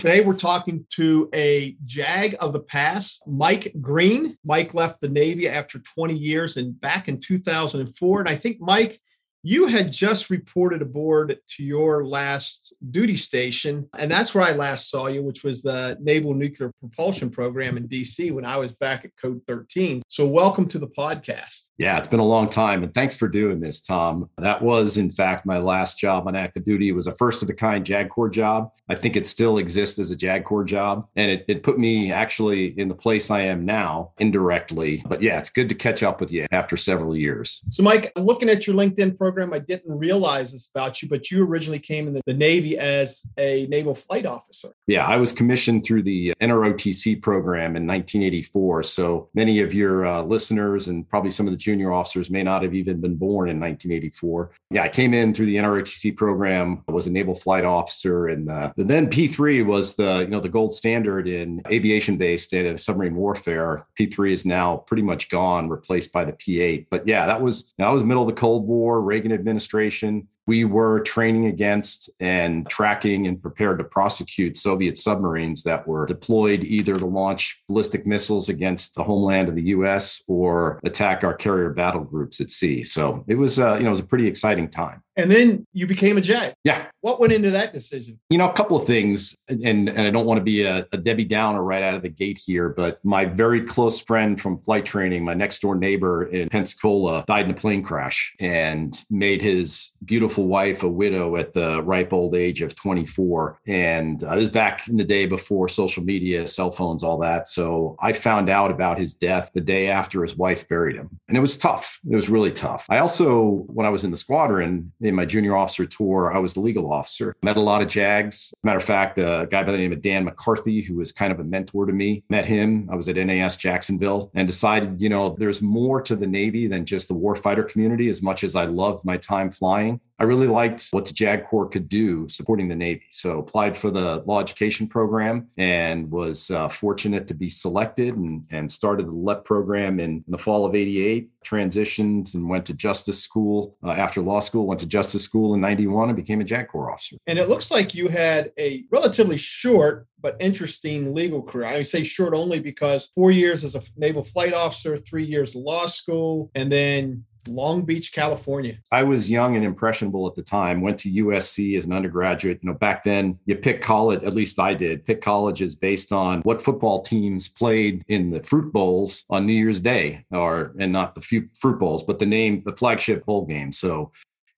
Today, we're talking to a JAG of the past, Mike Green. Mike left the Navy after 20 years and back in 2004. And I think, Mike, you had just reported aboard to your last duty station, and that's where I last saw you, which was the Naval Nuclear Propulsion Program in DC when I was back at Code 13. So, welcome to the podcast. Yeah, it's been a long time, and thanks for doing this, Tom. That was, in fact, my last job on active duty. It was a first of the kind JAG Corps job. I think it still exists as a JAG Corps job, and it, it put me actually in the place I am now indirectly. But yeah, it's good to catch up with you after several years. So, Mike, looking at your LinkedIn program, program. I didn't realize this about you, but you originally came in the, the Navy as a naval flight officer. Yeah, I was commissioned through the NROTC program in 1984. So many of your uh, listeners and probably some of the junior officers may not have even been born in 1984. Yeah, I came in through the NROTC program. I was a naval flight officer, and, uh, then P3 was the you know the gold standard in aviation based and submarine warfare. P3 is now pretty much gone, replaced by the P8. But yeah, that was that was middle of the Cold War. Reagan administration we were training against and tracking and prepared to prosecute Soviet submarines that were deployed either to launch ballistic missiles against the homeland of the U.S. or attack our carrier battle groups at sea. So it was, uh, you know, it was a pretty exciting time. And then you became a JAG. Yeah. What went into that decision? You know, a couple of things, and and I don't want to be a, a Debbie Downer right out of the gate here, but my very close friend from flight training, my next door neighbor in Pensacola, died in a plane crash and made his beautiful beautiful wife, a widow at the ripe old age of 24. And uh, this is back in the day before social media, cell phones, all that. So I found out about his death the day after his wife buried him. And it was tough. It was really tough. I also, when I was in the squadron in my junior officer tour, I was the legal officer. Met a lot of JAGs. Matter of fact, a guy by the name of Dan McCarthy, who was kind of a mentor to me, met him. I was at NAS Jacksonville and decided, you know, there's more to the Navy than just the warfighter community as much as I loved my time flying. I really liked what the JAG Corps could do supporting the Navy. So applied for the law education program and was uh, fortunate to be selected and, and started the LEP program in, in the fall of 88, transitioned and went to justice school uh, after law school, went to justice school in 91 and became a JAG Corps officer. And it looks like you had a relatively short but interesting legal career. I say short only because four years as a naval flight officer, three years law school, and then Long Beach, California. I was young and impressionable at the time. Went to USC as an undergraduate. You know, back then you pick college, at least I did, pick colleges based on what football teams played in the fruit bowls on New Year's Day, or and not the fruit bowls, but the name, the flagship bowl game. So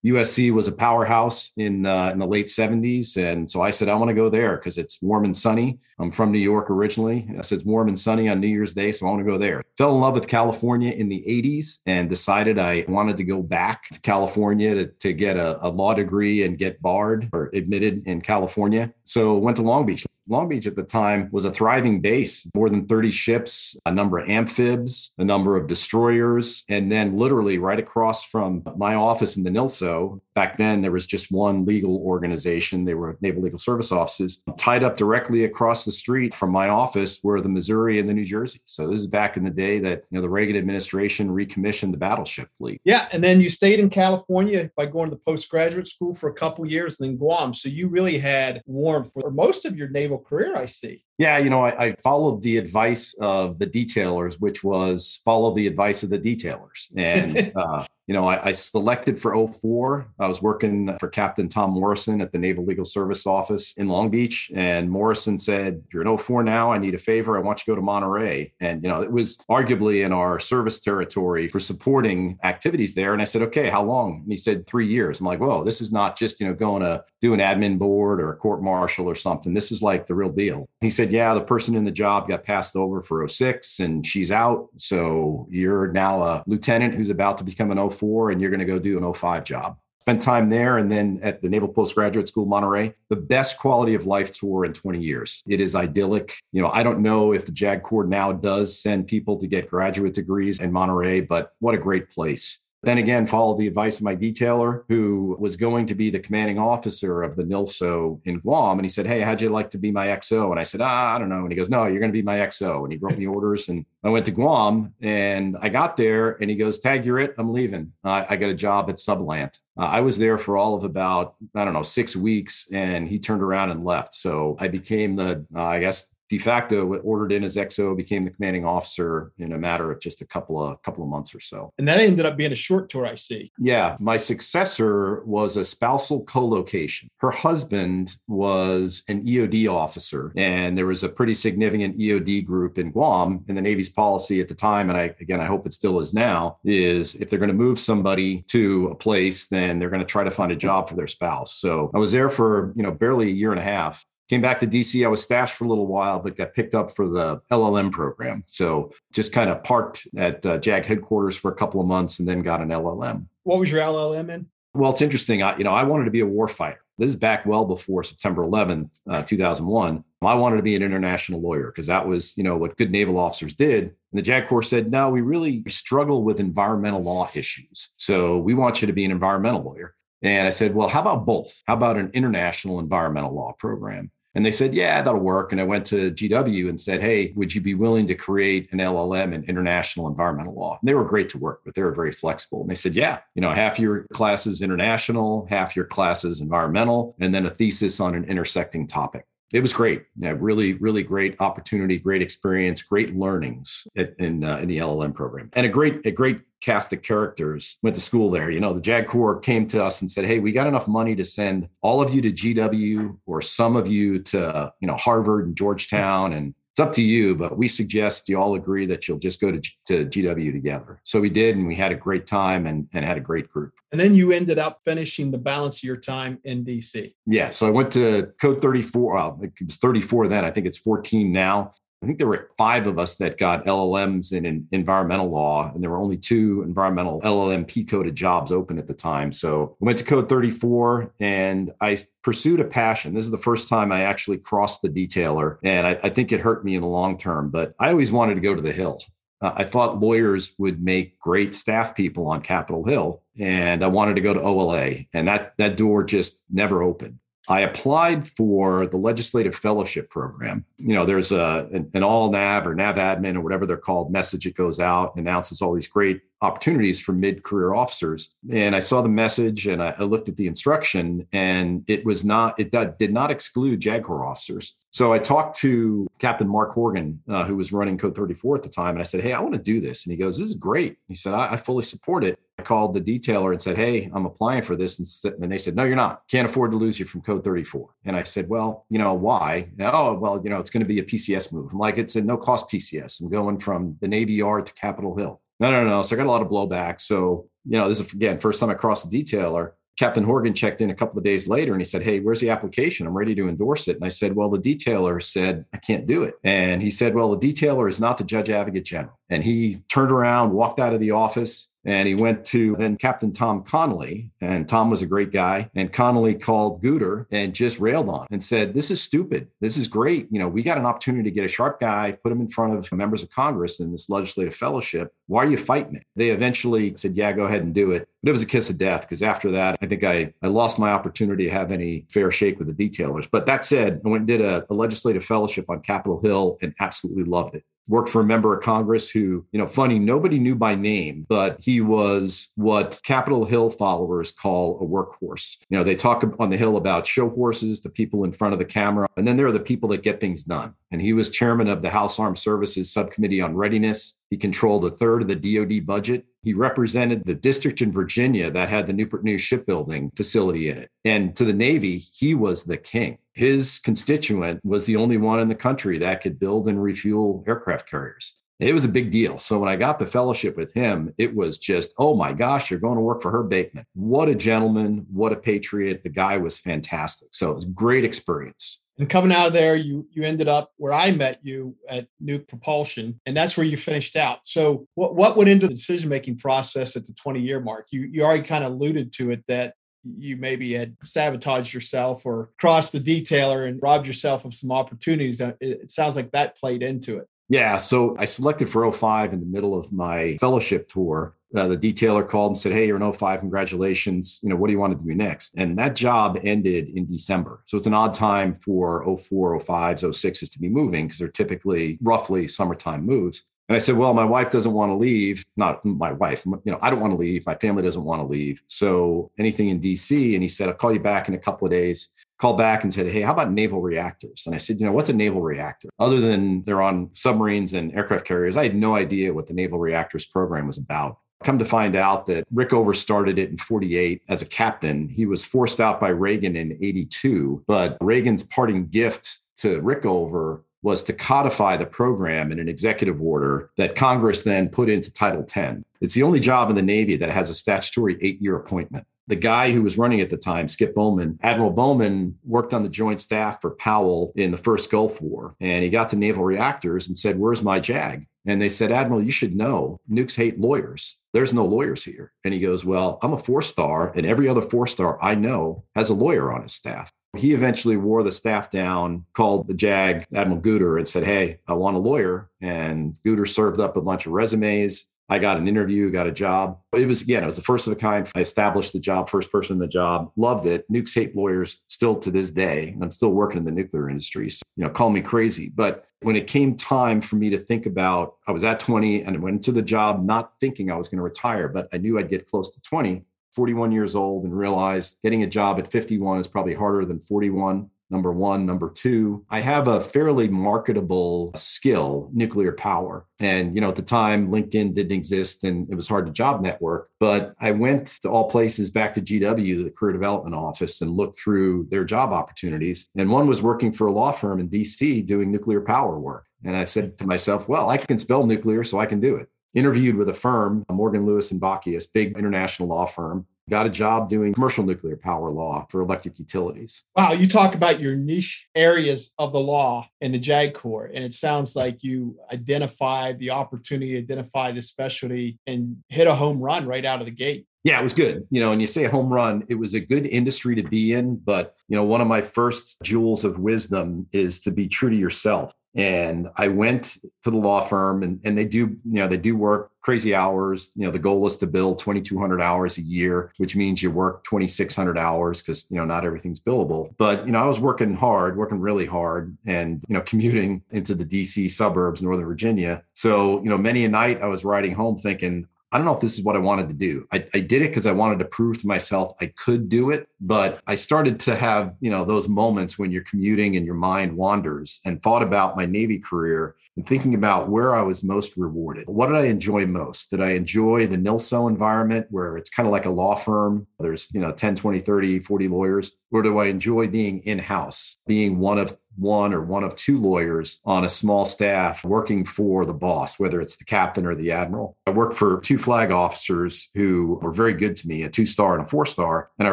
USC was a powerhouse in uh, in the late 70s, and so I said I want to go there because it's warm and sunny. I'm from New York originally. I said it's warm and sunny on New Year's Day, so I want to go there. Fell in love with California in the 80s and decided I wanted to go back to California to, to get a, a law degree and get barred or admitted in California. So went to Long Beach. Long Beach at the time was a thriving base, more than 30 ships, a number of amphibs, a number of destroyers, and then literally right across from my office in the NILSO, back then there was just one legal organization. They were Naval Legal Service offices tied up directly across the street from my office were the Missouri and the New Jersey. So this is back in the day that you know the Reagan administration recommissioned the battleship fleet. Yeah, and then you stayed in California by going to the postgraduate school for a couple years, then Guam. So you really had warmth for most of your naval naval career, I see. Yeah, you know, I, I, followed the advice of the detailers, which was follow the advice of the detailers. And uh, you know, I, I, selected for 04. I was working for Captain Tom Morrison at the Naval Legal Service office in Long Beach. And Morrison said, You're in 04 now. I need a favor. I want you to go to Monterey. And, you know, it was arguably in our service territory for supporting activities there. And I said, Okay, how long? And he said, Three years. I'm like, Whoa, this is not just, you know, going to do an admin board or a court martial or something. This is like the real deal. He said, Yeah, the person in the job got passed over for 06 and she's out. So you're now a lieutenant who's about to become an 04 and you're going to go do an 05 job. Spent time there and then at the Naval Postgraduate School Monterey, the best quality of life tour in 20 years. It is idyllic. You know, I don't know if the JAG Corps now does send people to get graduate degrees in Monterey, but what a great place. Then again, followed the advice of my detailer, who was going to be the commanding officer of the NILSO in Guam. And he said, Hey, how'd you like to be my XO? And I said, ah, I don't know. And he goes, No, you're going to be my XO. And he wrote me orders. And I went to Guam and I got there and he goes, Tag, you're it. I'm leaving. Uh, I got a job at Sublant. Uh, I was there for all of about, I don't know, six weeks and he turned around and left. So I became the, uh, I guess, de facto ordered in as XO, became the commanding officer in a matter of just a couple of couple of months or so. And that ended up being a short tour, I see. Yeah, my successor was a spousal co-location. Her husband was an EOD officer, and there was a pretty significant EOD group in Guam. And the Navy's policy at the time, and I again I hope it still is now, is if they're going to move somebody to a place, then they're going to try to find a job for their spouse. So I was there for you know barely a year and a half Came back to DC. I was stashed for a little while, but got picked up for the LLM program. So just kind of parked at uh, JAG headquarters for a couple of months and then got an LLM. What was your LLM in? Well, it's interesting. I, you know, I wanted to be a warfighter. This is back well before September 11th, uh, 2001. I wanted to be an international lawyer because that was, you know, what good naval officers did. And the JAG Corps said, no, we really struggle with environmental law issues. So we want you to be an environmental lawyer. And I said, well, how about both? How about an international environmental law program? And they said, yeah, that'll work. And I went to GW and said, hey, would you be willing to create an LLM in international environmental law? And they were great to work with. They were very flexible. And they said, yeah, you know, half your classes international, half your classes environmental, and then a thesis on an intersecting topic it was great. Yeah, really, really great opportunity, great experience, great learnings at, in uh, in the LLM program, and a great a great cast of characters went to school there. You know, the JAG Corps came to us and said, "Hey, we got enough money to send all of you to GW or some of you to you know Harvard and Georgetown and it's up to you, but we suggest you all agree that you'll just go to, to GW together. So we did, and we had a great time and, and had a great group. And then you ended up finishing the balance of your time in DC. Yeah. So I went to Code 34. Well, it was 34 then. I think it's 14 now. I think there were five of us that got LLMs in, in, environmental law, and there were only two environmental LLM P coded jobs open at the time. So I went to Code 34 and I pursued a passion. This is the first time I actually crossed the detailer, and I, I think it hurt me in the long term, but I always wanted to go to the Hill. Uh, I thought lawyers would make great staff people on Capitol Hill, and I wanted to go to OLA, and that that door just never opened. I applied for the legislative fellowship program. You know, there's a an, an all nav or nav admin or whatever they're called message that goes out and announces all these great opportunities for mid-career officers. And I saw the message and I, I looked at the instruction and it was not, it did not exclude JAG Corps officers. So I talked to Captain Mark Horgan, uh, who was running Code 34 at the time. And I said, Hey, I want to do this. And he goes, This is great. He said, I, I fully support it. Called the detailer and said, Hey, I'm applying for this. And, and they said, No, you're not. Can't afford to lose you from Code 34. And I said, Well, you know, why? oh, well, you know, it's going to be a PCS move. I'm like, It's a no cost PCS. I'm going from the Navy Yard to Capitol Hill. No, no, no. So I got a lot of blowback. So, you know, this is again, first time I crossed the detailer. Captain Horgan checked in a couple of days later and he said, Hey, where's the application? I'm ready to endorse it. And I said, Well, the detailer said, I can't do it. And he said, Well, the detailer is not the judge advocate general. And he turned around, walked out of the office, and he went to then Captain Tom Connolly, and Tom was a great guy. And Connolly called Guter and just railed on and said, This is stupid. This is great. You know, we got an opportunity to get a sharp guy, put him in front of members of Congress in this legislative fellowship. Why are you fighting it? They eventually said, Yeah, go ahead and do it. But it was a kiss of death because after that, I think I, I lost my opportunity to have any fair shake with the detailers. But that said, I went and did a, a legislative fellowship on Capitol Hill and absolutely loved it. Worked for a member of Congress who, you know, funny, nobody knew by name, but he was what Capitol Hill followers call a workhorse. You know, they talk on the Hill about show horses, the people in front of the camera, and then there are the people that get things done. And he was chairman of the House Armed Services Subcommittee on Readiness. He controlled a third of the DoD budget. He represented the district in Virginia that had the Newport News shipbuilding facility in it. And to the Navy, he was the king. His constituent was the only one in the country that could build and refuel aircraft carriers. It was a big deal. So when I got the fellowship with him, it was just, oh my gosh, you're going to work for Herb Bateman. What a gentleman, what a patriot. The guy was fantastic. So it was great experience. And coming out of there, you you ended up where I met you at Nuke Propulsion, and that's where you finished out. So, what what went into the decision making process at the 20 year mark? You you already kind of alluded to it that you maybe had sabotaged yourself or crossed the detailer and robbed yourself of some opportunities. It, it sounds like that played into it. Yeah. So I selected for 05 in the middle of my fellowship tour. Uh, the detailer called and said, Hey, you're an 05. Congratulations. You know, what do you want to do next? And that job ended in December. So it's an odd time for 04, 05s, 06s to be moving because they're typically roughly summertime moves. And I said, well, my wife doesn't want to leave. Not my wife, you know, I don't want to leave. My family doesn't want to leave. So anything in DC? And he said, I'll call you back in a couple of days. Called back and said, Hey, how about naval reactors? And I said, You know, what's a naval reactor? Other than they're on submarines and aircraft carriers, I had no idea what the naval reactors program was about. Come to find out that Rickover started it in 48 as a captain. He was forced out by Reagan in 82, but Reagan's parting gift to Rickover was to codify the program in an executive order that Congress then put into Title 10. It's the only job in the Navy that has a statutory eight year appointment. The guy who was running at the time, Skip Bowman, Admiral Bowman worked on the joint staff for Powell in the first Gulf War. And he got to naval reactors and said, Where's my JAG? And they said, Admiral, you should know nukes hate lawyers. There's no lawyers here. And he goes, Well, I'm a four star, and every other four star I know has a lawyer on his staff. He eventually wore the staff down, called the JAG Admiral Guter and said, Hey, I want a lawyer. And Guter served up a bunch of resumes. I got an interview, got a job. It was, again, it was the first of a kind. I established the job, first person in the job, loved it. Nukes hate lawyers still to this day. I'm still working in the nuclear industry. So, you know, call me crazy. But when it came time for me to think about, I was at 20 and went into the job not thinking I was going to retire, but I knew I'd get close to 20. 41 years old and realized getting a job at 51 is probably harder than 41 number one. Number two, I have a fairly marketable skill, nuclear power. And, you know, at the time, LinkedIn didn't exist and it was hard to job network. But I went to all places back to GW, the career development office, and looked through their job opportunities. And one was working for a law firm in DC doing nuclear power work. And I said to myself, well, I can spell nuclear, so I can do it interviewed with a firm, Morgan Lewis and Bockius, big international law firm, got a job doing commercial nuclear power law for electric utilities. Wow, you talk about your niche areas of the law in the JAG Corps, and it sounds like you identified the opportunity, identified the specialty, and hit a home run right out of the gate. Yeah, it was good. You know, and you say home run, it was a good industry to be in. But, you know, one of my first jewels of wisdom is to be true to yourself. And I went to the law firm and, and they do, you know, they do work crazy hours. You know, the goal is to bill 2,200 hours a year, which means you work 2,600 hours because, you know, not everything's billable. But, you know, I was working hard, working really hard and, you know, commuting into the DC suburbs, Northern Virginia. So, you know, many a night I was riding home thinking, I don't know if this is what I wanted to do. I, I did it because I wanted to prove to myself I could do it. But I started to have, you know, those moments when you're commuting and your mind wanders and thought about my Navy career and thinking about where I was most rewarded. What did I enjoy most? Did I enjoy the NILSO environment where it's kind of like a law firm? There's, you know, 10, 20, 30, 40 lawyers. Or do I enjoy being in house, being one of one or one of two lawyers on a small staff working for the boss, whether it's the captain or the admiral. I worked for two flag officers who were very good to me, a two star and a four star. And I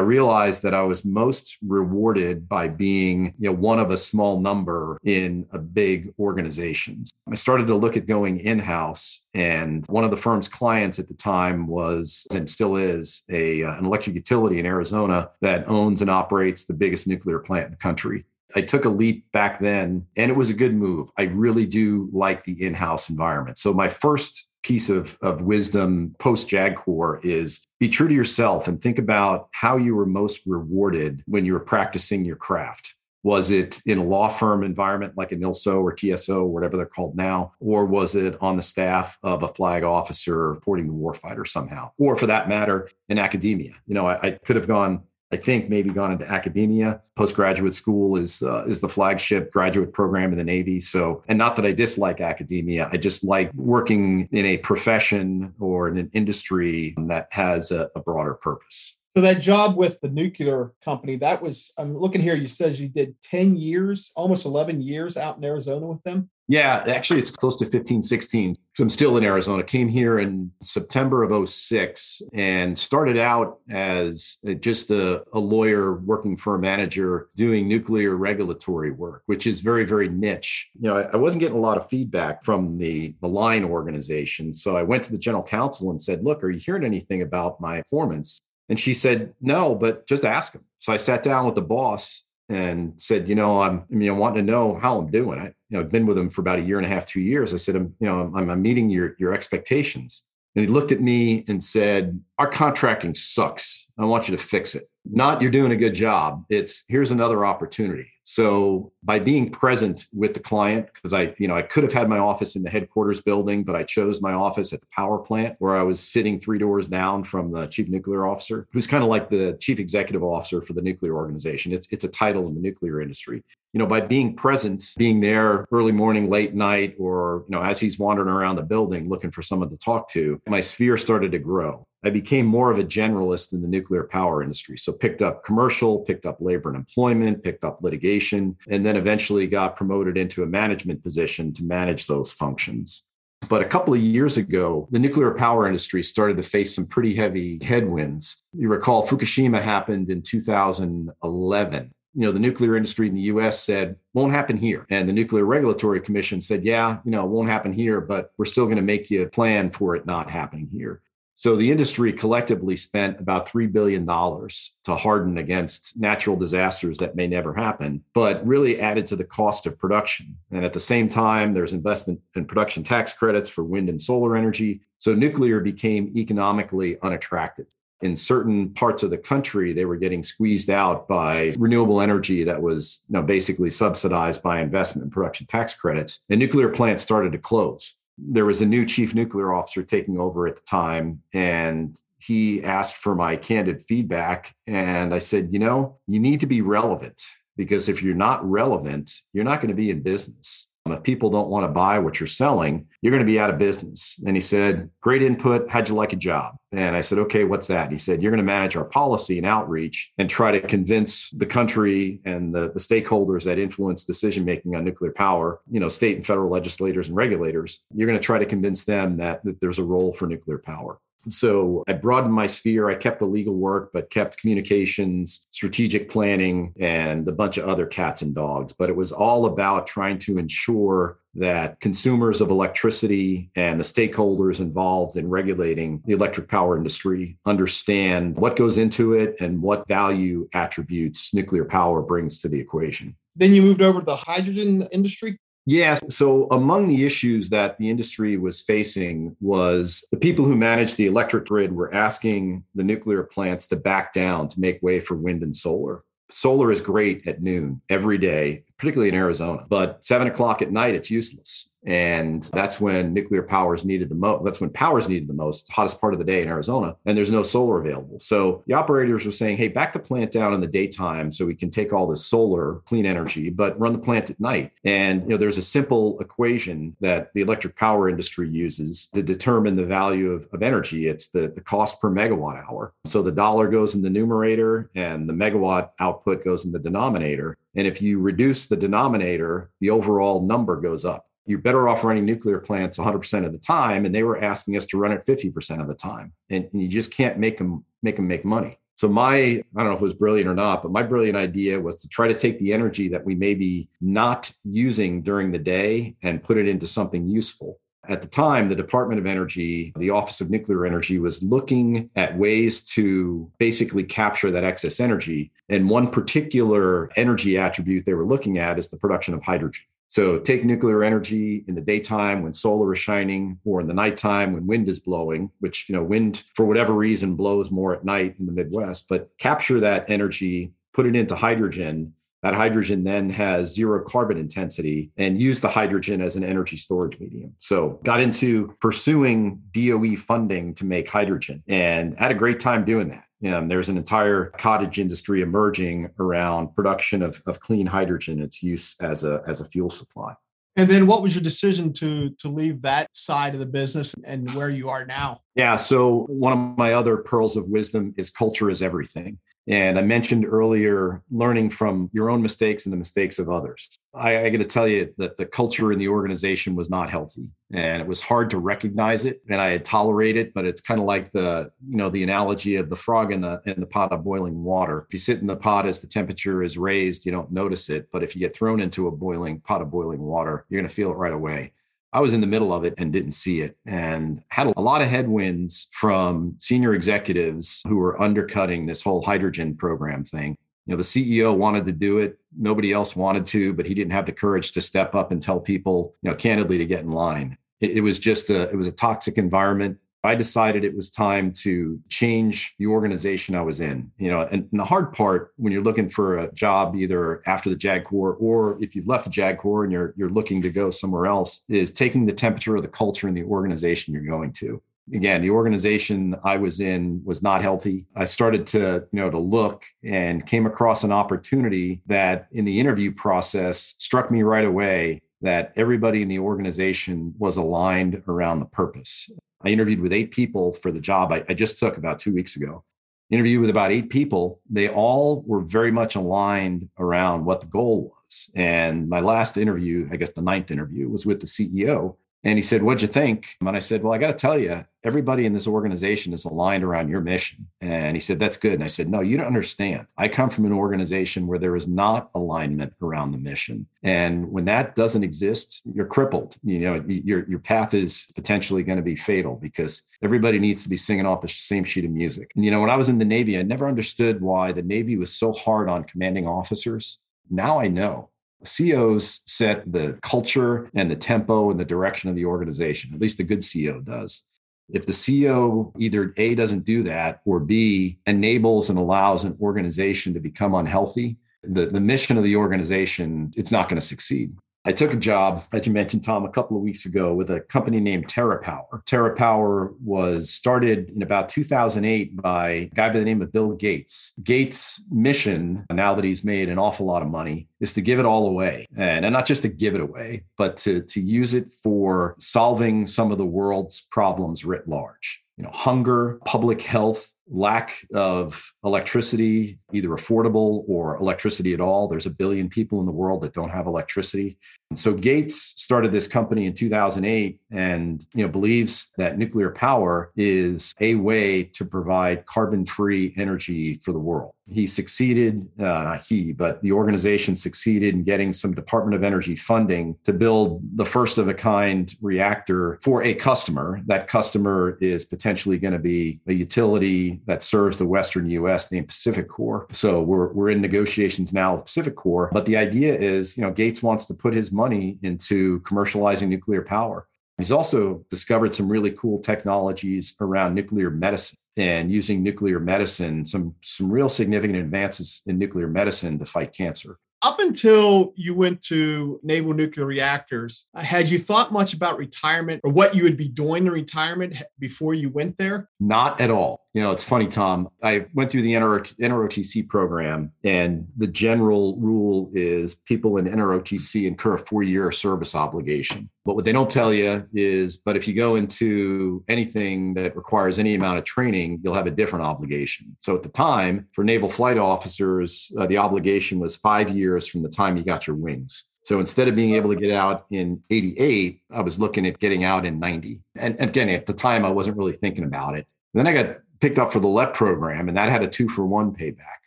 realized that I was most rewarded by being you know, one of a small number in a big organization. I started to look at going in house. And one of the firm's clients at the time was, and still is, a, uh, an electric utility in Arizona that owns and operates the biggest nuclear plant in the country. I took a leap back then and it was a good move. I really do like the in house environment. So, my first piece of, of wisdom post JAG Corps is be true to yourself and think about how you were most rewarded when you were practicing your craft. Was it in a law firm environment like a NILSO or TSO, or whatever they're called now? Or was it on the staff of a flag officer reporting to warfighter somehow? Or for that matter, in academia? You know, I, I could have gone I think maybe gone into academia. Postgraduate school is uh, is the flagship graduate program in the Navy. So, and not that I dislike academia, I just like working in a profession or in an industry that has a, a broader purpose. So that job with the nuclear company, that was I'm looking here. You says you did 10 years, almost 11 years out in Arizona with them. Yeah, actually, it's close to 15, 16. I'm still in Arizona. Came here in September of 06 and started out as uh, just a, a, lawyer working for a manager doing nuclear regulatory work, which is very, very niche. You know, I, I wasn't getting a lot of feedback from the, the line organization. So I went to the general counsel and said, Look, are you hearing anything about my performance? And she said, No, but just ask him. So I sat down with the boss and said, you know, I'm, I mean, I want to know how I'm doing. I, you know, I've been with him for about a year and a half, two years. I said, I'm, you know, I'm, I'm meeting your, your expectations. And he looked at me and said, Our contracting sucks. I want you to fix it. Not you're doing a good job. It's here's another opportunity. So by being present with the client, because I, you know, I could have had my office in the headquarters building, but I chose my office at the power plant where I was sitting three doors down from the chief nuclear officer, who's kind of like the chief executive officer for the nuclear organization. It's it's a title in the nuclear industry. You know, by being present, being there early morning, late night, or you know, as he's wandering around the building looking for someone to talk to, my sphere started to grow. I became more of a generalist in the nuclear power industry. So picked up commercial, picked up labor and employment, picked up litigation, and then eventually got promoted into a management position to manage those functions. But a couple of years ago, the nuclear power industry started to face some pretty heavy headwinds. You recall Fukushima happened in 2011 you know the nuclear industry in the US said won't happen here and the nuclear regulatory commission said yeah you know it won't happen here but we're still going to make you plan for it not happening here so the industry collectively spent about $3 billion to harden against natural disasters that may never happen, but really added to the cost of production. And at the same time, there's investment in production tax credits for wind and solar energy. So nuclear became economically unattractive. In certain parts of the country, they were getting squeezed out by renewable energy that was you know, basically subsidized by investment in production tax credits. And nuclear plants started to close there was a new chief nuclear officer taking over at the time and he asked for my candid feedback and i said you know you need to be relevant because if you're not relevant you're not going to be in business if people don't want to buy what you're selling, you're going to be out of business. And he said, Great input. How'd you like a job? And I said, Okay, what's that? He said, You're going to manage our policy and outreach and try to convince the country and the, the stakeholders that influence decision making on nuclear power, you know, state and federal legislators and regulators. You're going to try to convince them that, that there's a role for nuclear power. So I broadened my sphere. I kept the legal work, but kept communications, strategic planning, and a bunch of other cats and dogs. But it was all about trying to ensure that consumers of electricity and the stakeholders involved in regulating the electric power industry understand what goes into it and what value attributes nuclear power brings to the equation. Then you moved over to the hydrogen industry. Yes. So, among the issues that the industry was facing was the people who managed the electric grid were asking the nuclear plants to back down to make way for wind and solar. Solar is great at noon every day, particularly in Arizona, but seven o'clock at night, it's useless. And that's when nuclear power is needed the most. That's when power is needed the most, hottest part of the day in Arizona, and there's no solar available. So the operators were saying, hey, back the plant down in the daytime so we can take all this solar clean energy, but run the plant at night. And you know, there's a simple equation that the electric power industry uses to determine the value of, of energy. It's the, the cost per megawatt hour. So the dollar goes in the numerator and the megawatt output goes in the denominator. And if you reduce the denominator, the overall number goes up you're better off running nuclear plants 100% of the time and they were asking us to run it 50% of the time and, and, you just can't make them make them make money so my i don't know if it was brilliant or not but my brilliant idea was to try to take the energy that we may be not using during the day and put it into something useful at the time, the Department of Energy, the Office of Nuclear Energy, was looking at ways to basically capture that excess energy. And one particular energy attribute they were looking at is the production of hydrogen. So take nuclear energy in the daytime when solar is shining, or in the nighttime when wind is blowing, which, you know, wind for whatever reason blows more at night in the Midwest, but capture that energy, put it into hydrogen, That hydrogen then has zero carbon intensity and use the hydrogen as an energy storage medium. So got into pursuing DOE funding to make hydrogen and had a great time doing that. Um, there's an entire cottage industry emerging around production of, of clean hydrogen, its use as a, as a fuel supply. And then what was your decision to to leave that side of the business and where you are now? Yeah, so one of my other pearls of wisdom is culture is everything. And I mentioned earlier learning from your own mistakes and the mistakes of others. I, I got to tell you that the culture in the organization was not healthy and it was hard to recognize it. And I had tolerated it, but it's kind of like the, you know, the analogy of the frog in the in the pot of boiling water. If you sit in the pot as the temperature is raised, you don't notice it. But if you get thrown into a boiling pot of boiling water, you're going to feel it right away. I was in the middle of it and didn't see it and had a lot of headwinds from senior executives who were undercutting this whole hydrogen program thing. You know, the CEO wanted to do it. Nobody else wanted to, but he didn't have the courage to step up and tell people, you know, candidly to get in line. It, it was just a, it was a toxic environment. I decided it was time to change the organization I was in. You know, and, and, the hard part when you're looking for a job, either after the JAG Corps or if you've left the JAG Corps and you're you're looking to go somewhere else, is taking the temperature of the culture in the organization you're going to. Again, the organization I was in was not healthy. I started to, you know, to look and came across an opportunity that in the interview process struck me right away that everybody in the organization was aligned around the purpose. I interviewed with eight people for the job I, I just took about two weeks ago. Interviewed with about eight people. They all were very much aligned around what the goal was. And my last interview, I guess the ninth interview, was with the CEO. And he said, What'd you think? And I said, Well, I got to tell you, everybody in this organization is aligned around your mission. And he said, That's good. And I said, No, you don't understand. I come from an organization where there is not alignment around the mission. And when that doesn't exist, you're crippled. You know, your, your path is potentially going to be fatal because everybody needs to be singing off the same sheet of music. And, you know, when I was in the Navy, I never understood why the Navy was so hard on commanding officers. Now I know CEOs set the culture and the tempo and the direction of the organization. At least a good CEO does. If the CEO either A doesn't do that or B enables and allows an organization to become unhealthy, the, the mission of the organization, it's not going to succeed. I took a job, as you mentioned, Tom, a couple of weeks ago with a company named TerraPower. TerraPower was started in about 2008 by a guy by the name of Bill Gates. Gates' mission, now that he's made an awful lot of money, is to give it all away. And, and not just to give it away, but to, to use it for solving some of the world's problems writ large. You know, hunger, public health, lack of electricity, either affordable or electricity at all. There's a billion people in the world that don't have electricity. So Gates started this company in 2008 and you know believes that nuclear power is a way to provide carbon-free energy for the world. He succeeded, uh, not he, but the organization succeeded in getting some Department of Energy funding to build the first of a kind reactor for a customer. That customer is potentially going to be a utility that serves the Western US named PacifiCorp. So we're, we're in negotiations now with PacifiCorp. But the idea is, you know, Gates wants to put his money into commercializing nuclear power. He's also discovered some really cool technologies around nuclear medicine and using nuclear medicine, some, some real significant advances in nuclear medicine to fight cancer up until you went to naval nuclear reactors, had you thought much about retirement or what you would be doing in retirement before you went there? Not at all. You know, it's funny, Tom. I went through the NROTC program, and the general rule is people in NROTC incur a four year service obligation. But what they don't tell you is, but if you go into anything that requires any amount of training, you'll have a different obligation. So at the time, for naval flight officers, uh, the obligation was five years from the time you got your wings. So instead of being able to get out in 88, I was looking at getting out in 90. And again, at the time, I wasn't really thinking about it. then I got picked up for the LEP program, and that had a two for one payback.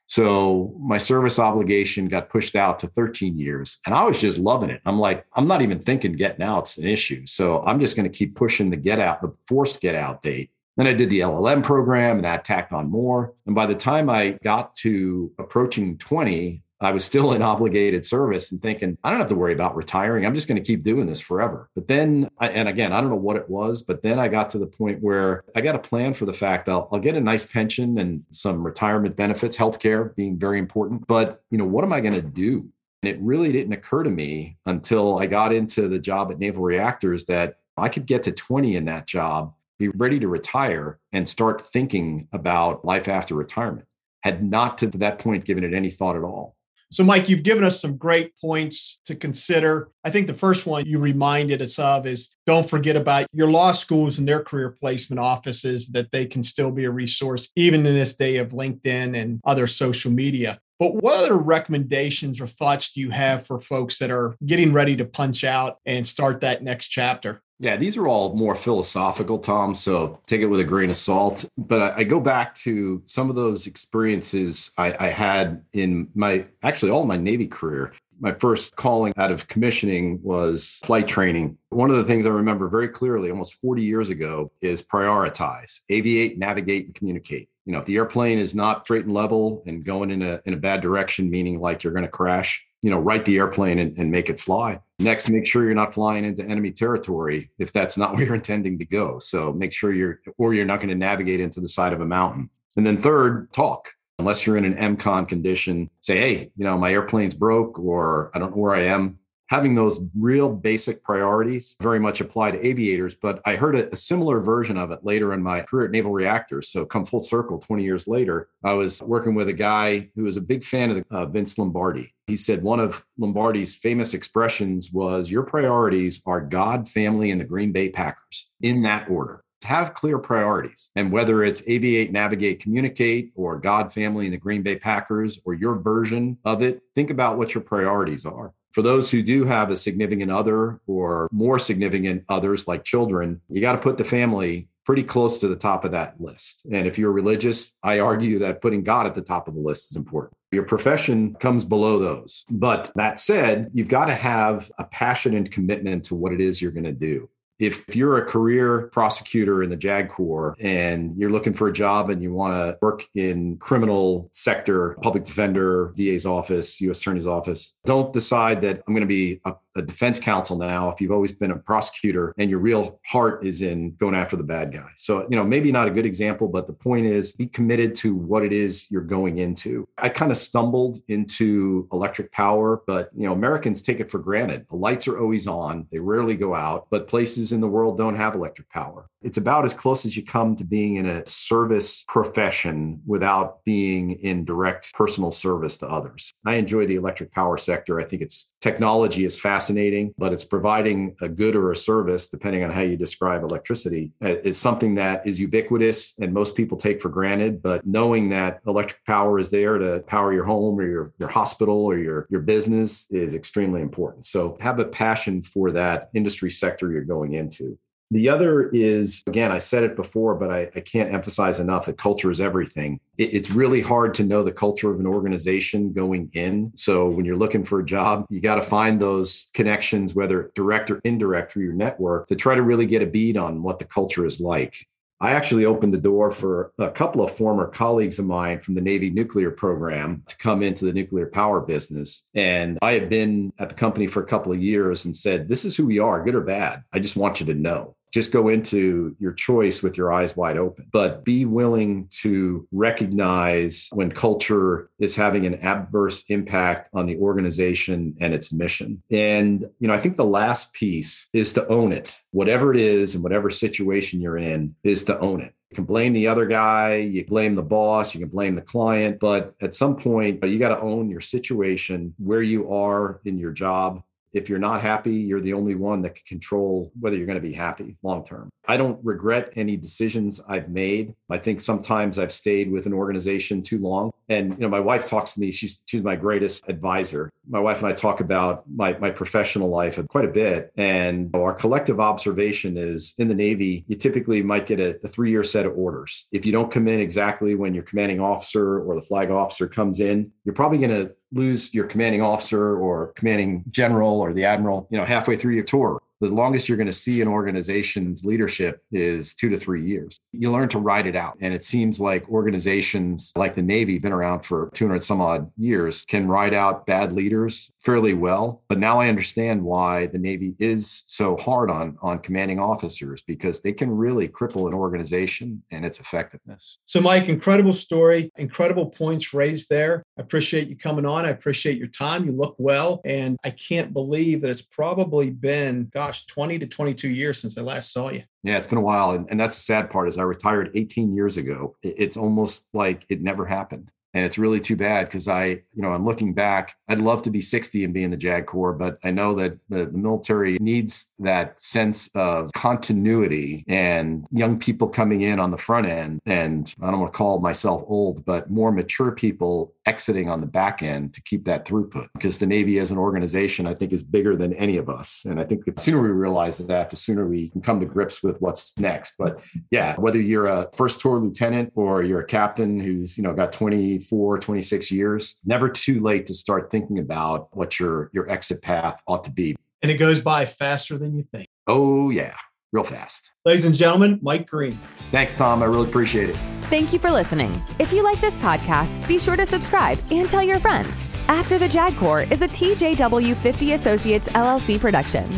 So my service obligation got pushed out to 13 years, and I was just loving it. I'm like, I'm not even thinking getting out's an issue. So I'm just going to keep pushing the get out, the forced get out date. Then I did the LLM program, and that tacked on more. And by the time I got to approaching 20, I was still in obligated service and thinking, I don't have to worry about retiring. I'm just going to keep doing this forever. But then, I, and again, I don't know what it was, but then I got to the point where I got a plan for the fact I'll, I'll get a nice pension and some retirement benefits, healthcare being very important. But, you know, what am I going to do? And it really didn't occur to me until I got into the job at Naval Reactors that I could get to 20 in that job, be ready to retire, and start thinking about life after retirement. Had not to that point given it any thought at all. So, Mike, you've given us some great points to consider. I think the first one you reminded us of is don't forget about your law schools and their career placement offices, that they can still be a resource, even in this day of LinkedIn and other social media. But what other recommendations or thoughts do you have for folks that are getting ready to punch out and start that next chapter? Yeah, these are all more philosophical, Tom. So take it with a grain of salt. But I, I go back to some of those experiences I, I had in my actually all my Navy career. My first calling out of commissioning was flight training. One of the things I remember very clearly almost 40 years ago is prioritize, aviate, navigate, and communicate. You know, if the airplane is not straight and level and going in a in a bad direction, meaning like you're going to crash, you know, right the airplane and, and make it fly. Next, make sure you're not flying into enemy territory if that's not where you're intending to go. So make sure you're, or you're not going to navigate into the side of a mountain. And then third, talk. Unless you're in an EMCON condition, say, hey, you know, my airplane's broke or I don't know where I am having those real basic priorities very much apply to aviators. But I heard a, a, similar version of it later in my career at Naval Reactors. So come full circle, 20 years later, I was working with a guy who was a big fan of uh, Vince Lombardi. He said one of Lombardi's famous expressions was, Your priorities are God, family, and the Green Bay Packers in that order have clear priorities. And whether it's aviate, navigate, communicate, or God, family, and the Green Bay Packers, or your version of it, think about what your priorities are. For those who do have a significant other or more significant others like children, you got to put the family pretty close to the top of that list. And if you're religious, I argue that putting God at the top of the list is important. Your profession comes below those. But that said, you've got to have a passion and commitment to what it is you're going to do if you're a career prosecutor in the JAG Corps and you're looking for a job and you want to work in criminal sector, public defender, DA's office, U.S. Attorney's office, don't decide that I'm going to be a a defense counsel now if you've always been a prosecutor and your real heart is in going after the bad guy. So, you know, maybe not a good example, but the point is be committed to what it is you're going into. I kind of stumbled into electric power, but, you know, Americans take it for granted. The lights are always on, they rarely go out, but places in the world don't have electric power. It's about as close as you come to being in a service profession without being in direct personal service to others. I enjoy the electric power sector. I think it's technology is fascinating, but it's providing a good or a service, depending on how you describe electricity, uh, is something that is ubiquitous and most people take for granted. But knowing that electric power is there to power your home or your, your hospital or your, your business is extremely important. So have a passion for that industry sector you're going into. The other is, again, I said it before, but I, I can't emphasize enough that culture is everything. It, it's really hard to know the culture of an organization going in. So when you're looking for a job, you got to find those connections, whether direct or indirect through your network, to try to really get a bead on what the culture is like. I actually opened the door for a couple of former colleagues of mine from the Navy nuclear program to come into the nuclear power business. And I had been at the company for a couple of years and said, This is who we are, good or bad. I just want you to know just go into your choice with your eyes wide open, but be willing to recognize when culture is having an adverse impact on the organization and its mission. And, you know, I think the last piece is to own it. Whatever it is and whatever situation you're in is to own it. You can blame the other guy, you blame the boss, you can blame the client, but at some point, you got to own your situation, where you are in your job, if you're not happy, you're the only one that can control whether you're going to be happy long term. I don't regret any decisions I've made. I think sometimes I've stayed with an organization too long. And you know, my wife talks to me. She's she's my greatest advisor. My wife and I talk about my my professional life quite a bit. And our collective observation is in the Navy, you typically might get a, a three year set of orders. If you don't come in exactly when your commanding officer or the flag officer comes in, you're probably going to lose your commanding officer or commanding general or the admiral, you know, halfway through your tour the longest you're going to see an organization's leadership is two to three years. You learn to ride it out. And it seems like organizations like the Navy, been around for 200 some odd years, can ride out bad leaders fairly well. But now I understand why the Navy is so hard on, on commanding officers because they can really cripple an organization and its effectiveness. So, Mike, incredible story, incredible points raised there. I appreciate you coming on. I appreciate your time. You look well. And I can't believe that it's probably been, gosh, 20 to 22 years since I last saw you. Yeah, it's been a while. And, and that's the sad part is I retired 18 years ago. It's almost like it never happened and it's really too bad because I, you know, I'm looking back. I'd love to be 60 and be in the JAG Corps, but I know that the, the, military needs that sense of continuity and young people coming in on the front end. And I don't want to call myself old, but more mature people exiting on the back end to keep that throughput. Because the Navy as an organization, I think, is bigger than any of us. And I think the sooner we realize that, the sooner we can come to grips with what's next. But yeah, whether you're a first tour lieutenant or you're a captain who's, you know, got 20 24, 26 years, never too late to start thinking about what your your exit path ought to be. And it goes by faster than you think. Oh yeah, real fast. Ladies and gentlemen, Mike Green. Thanks, Tom. I really appreciate it. Thank you for listening. If you like this podcast, be sure to subscribe and tell your friends. After the JAG Corps is a TJW 50 Associates LLC production.